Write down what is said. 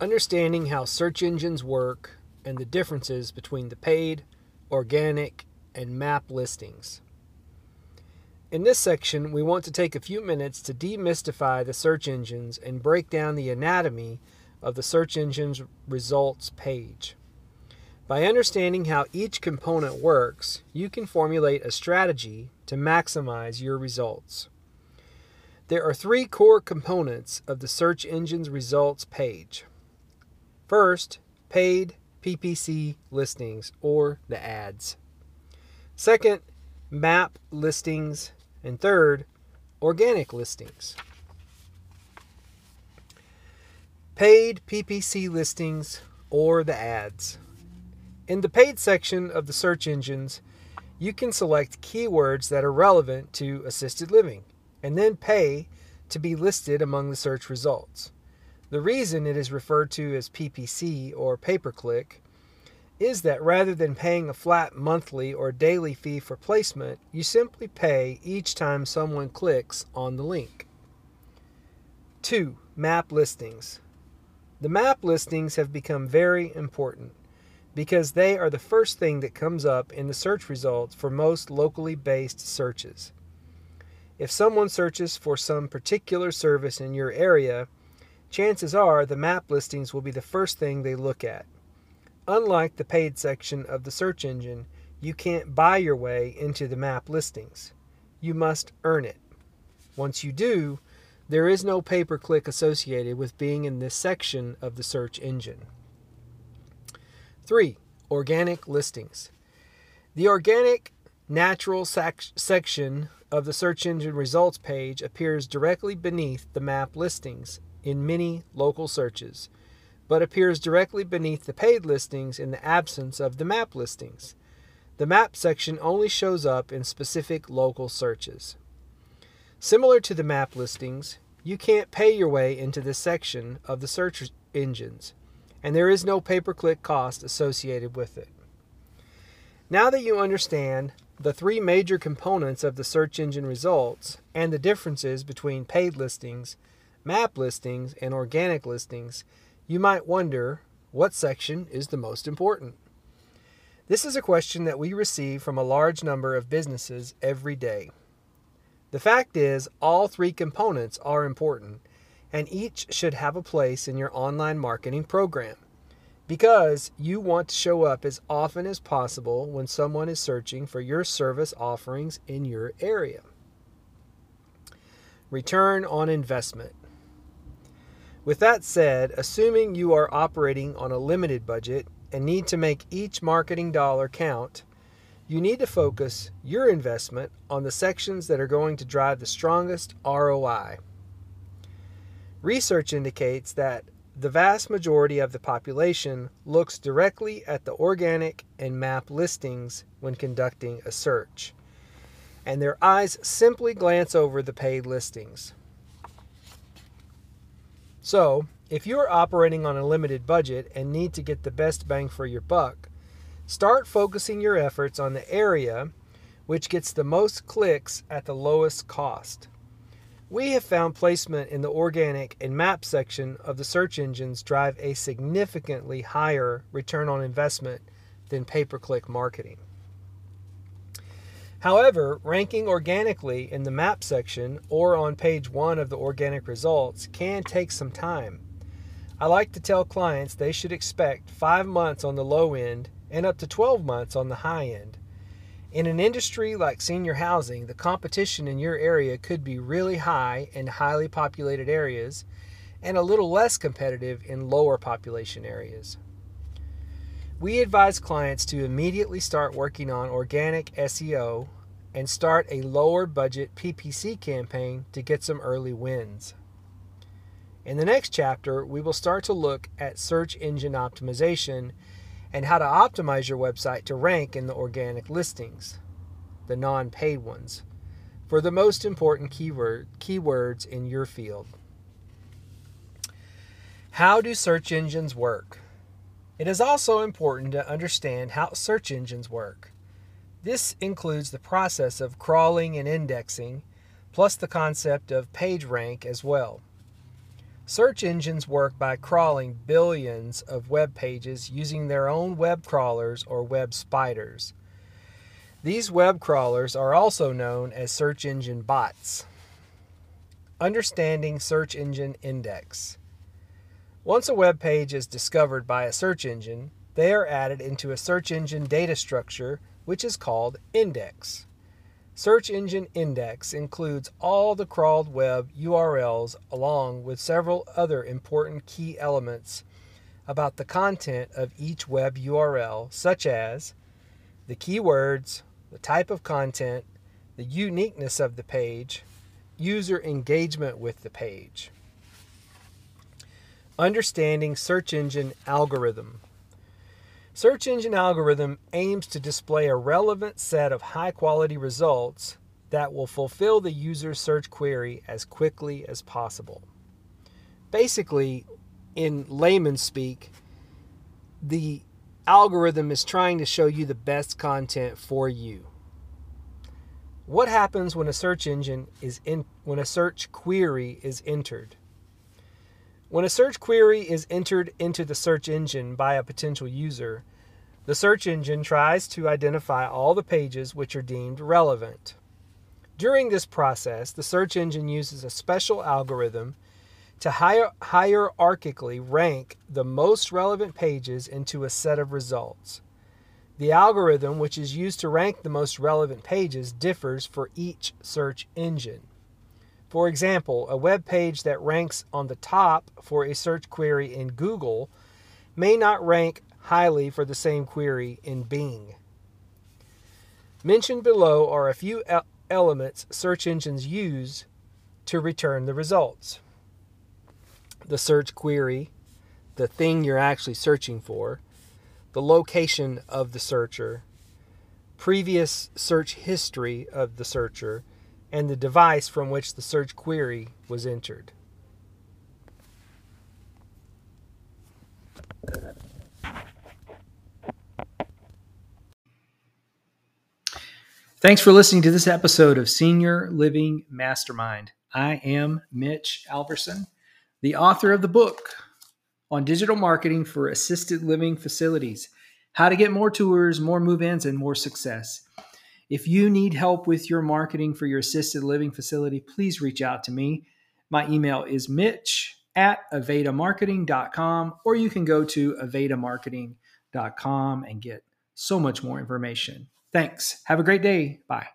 understanding how search engines work and the differences between the paid, organic, and map listings. In this section, we want to take a few minutes to demystify the search engines and break down the anatomy of the search engine's results page. By understanding how each component works, you can formulate a strategy to maximize your results. There are three core components of the search engine's results page. First, paid PPC listings or the ads. Second, map listings. And third, organic listings. Paid PPC listings or the ads. In the paid section of the search engines, you can select keywords that are relevant to assisted living and then pay to be listed among the search results. The reason it is referred to as PPC or pay per click is that rather than paying a flat monthly or daily fee for placement, you simply pay each time someone clicks on the link. 2. Map listings. The map listings have become very important because they are the first thing that comes up in the search results for most locally based searches. If someone searches for some particular service in your area, chances are the map listings will be the first thing they look at. Unlike the paid section of the search engine, you can't buy your way into the map listings. You must earn it. Once you do, there is no pay per click associated with being in this section of the search engine. 3. Organic listings. The organic natural sec- section of the search engine results page appears directly beneath the map listings in many local searches, but appears directly beneath the paid listings in the absence of the map listings. The map section only shows up in specific local searches. Similar to the map listings, you can't pay your way into this section of the search engines, and there is no pay per click cost associated with it. Now that you understand the three major components of the search engine results and the differences between paid listings map listings, and organic listings, you might wonder what section is the most important? This is a question that we receive from a large number of businesses every day. The fact is, all three components are important, and each should have a place in your online marketing program because you want to show up as often as possible when someone is searching for your service offerings in your area. Return on investment. With that said, assuming you are operating on a limited budget and need to make each marketing dollar count, you need to focus your investment on the sections that are going to drive the strongest ROI. Research indicates that the vast majority of the population looks directly at the organic and map listings when conducting a search, and their eyes simply glance over the paid listings. So, if you're operating on a limited budget and need to get the best bang for your buck, start focusing your efforts on the area which gets the most clicks at the lowest cost. We have found placement in the organic and map section of the search engines drive a significantly higher return on investment than pay per click marketing. However, ranking organically in the map section or on page one of the organic results can take some time. I like to tell clients they should expect five months on the low end and up to 12 months on the high end. In an industry like senior housing, the competition in your area could be really high in highly populated areas and a little less competitive in lower population areas. We advise clients to immediately start working on organic SEO and start a lower budget PPC campaign to get some early wins. In the next chapter, we will start to look at search engine optimization and how to optimize your website to rank in the organic listings, the non paid ones, for the most important keyword, keywords in your field. How do search engines work? It is also important to understand how search engines work. This includes the process of crawling and indexing, plus the concept of PageRank as well. Search engines work by crawling billions of web pages using their own web crawlers or web spiders. These web crawlers are also known as search engine bots. Understanding Search Engine Index. Once a web page is discovered by a search engine, they are added into a search engine data structure which is called index. Search Engine Index includes all the crawled web URLs along with several other important key elements about the content of each web URL, such as the keywords, the type of content, the uniqueness of the page, user engagement with the page. Understanding search engine algorithm. Search engine algorithm aims to display a relevant set of high quality results that will fulfill the user's search query as quickly as possible. Basically, in layman's speak, the algorithm is trying to show you the best content for you. What happens when a search engine is in when a search query is entered? When a search query is entered into the search engine by a potential user, the search engine tries to identify all the pages which are deemed relevant. During this process, the search engine uses a special algorithm to hier- hierarchically rank the most relevant pages into a set of results. The algorithm, which is used to rank the most relevant pages, differs for each search engine. For example, a web page that ranks on the top for a search query in Google may not rank highly for the same query in Bing. Mentioned below are a few elements search engines use to return the results the search query, the thing you're actually searching for, the location of the searcher, previous search history of the searcher, and the device from which the search query was entered. Thanks for listening to this episode of Senior Living Mastermind. I am Mitch Alverson, the author of the book on digital marketing for assisted living facilities how to get more tours, more move ins, and more success. If you need help with your marketing for your assisted living facility, please reach out to me. My email is mitch at avedamarketing.com, or you can go to avedamarketing.com and get so much more information. Thanks. Have a great day. Bye.